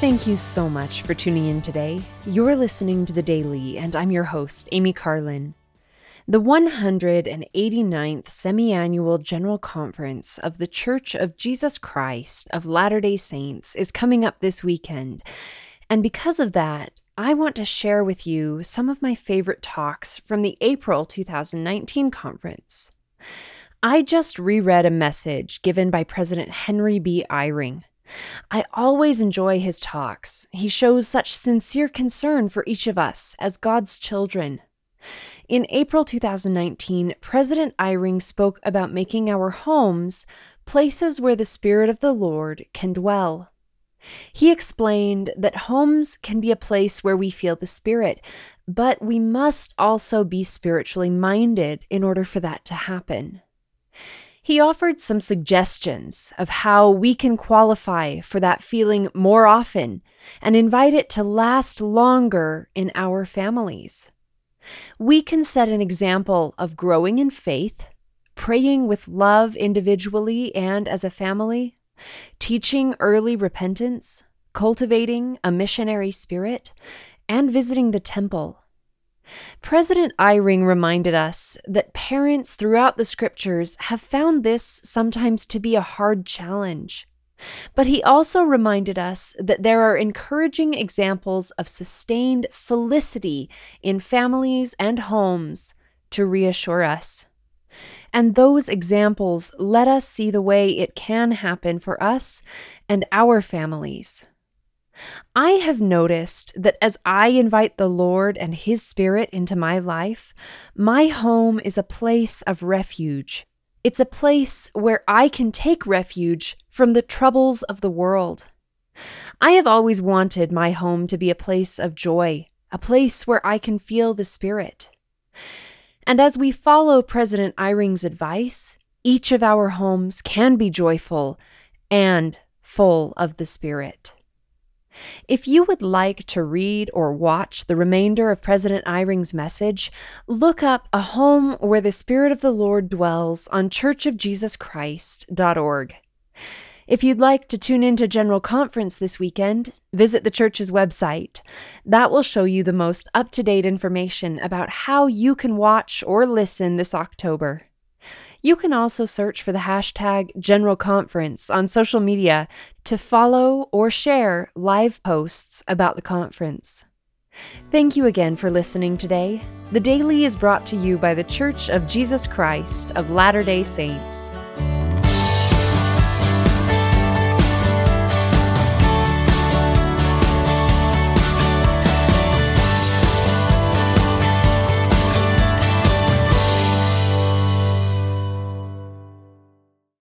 Thank you so much for tuning in today. You're listening to The Daily, and I'm your host, Amy Carlin. The 189th Semi Annual General Conference of The Church of Jesus Christ of Latter day Saints is coming up this weekend. And because of that, I want to share with you some of my favorite talks from the April 2019 conference. I just reread a message given by President Henry B. Eyring. I always enjoy his talks. He shows such sincere concern for each of us as God's children. In April 2019, President Eyring spoke about making our homes places where the Spirit of the Lord can dwell. He explained that homes can be a place where we feel the Spirit, but we must also be spiritually minded in order for that to happen. He offered some suggestions of how we can qualify for that feeling more often and invite it to last longer in our families. We can set an example of growing in faith, praying with love individually and as a family, teaching early repentance, cultivating a missionary spirit, and visiting the temple. President Eyring reminded us that parents throughout the scriptures have found this sometimes to be a hard challenge. But he also reminded us that there are encouraging examples of sustained felicity in families and homes to reassure us. And those examples let us see the way it can happen for us and our families. I have noticed that as I invite the Lord and His Spirit into my life, my home is a place of refuge it's a place where I can take refuge from the troubles of the world. I have always wanted my home to be a place of joy, a place where I can feel the Spirit. And as we follow President Eyring's advice, each of our homes can be joyful and full of the Spirit. If you would like to read or watch the remainder of President Eyring's message, look up A Home Where the Spirit of the Lord Dwells on churchofjesuschrist.org. If you'd like to tune into General Conference this weekend, visit the church's website. That will show you the most up to date information about how you can watch or listen this October. You can also search for the hashtag General Conference on social media to follow or share live posts about the conference. Thank you again for listening today. The Daily is brought to you by The Church of Jesus Christ of Latter day Saints.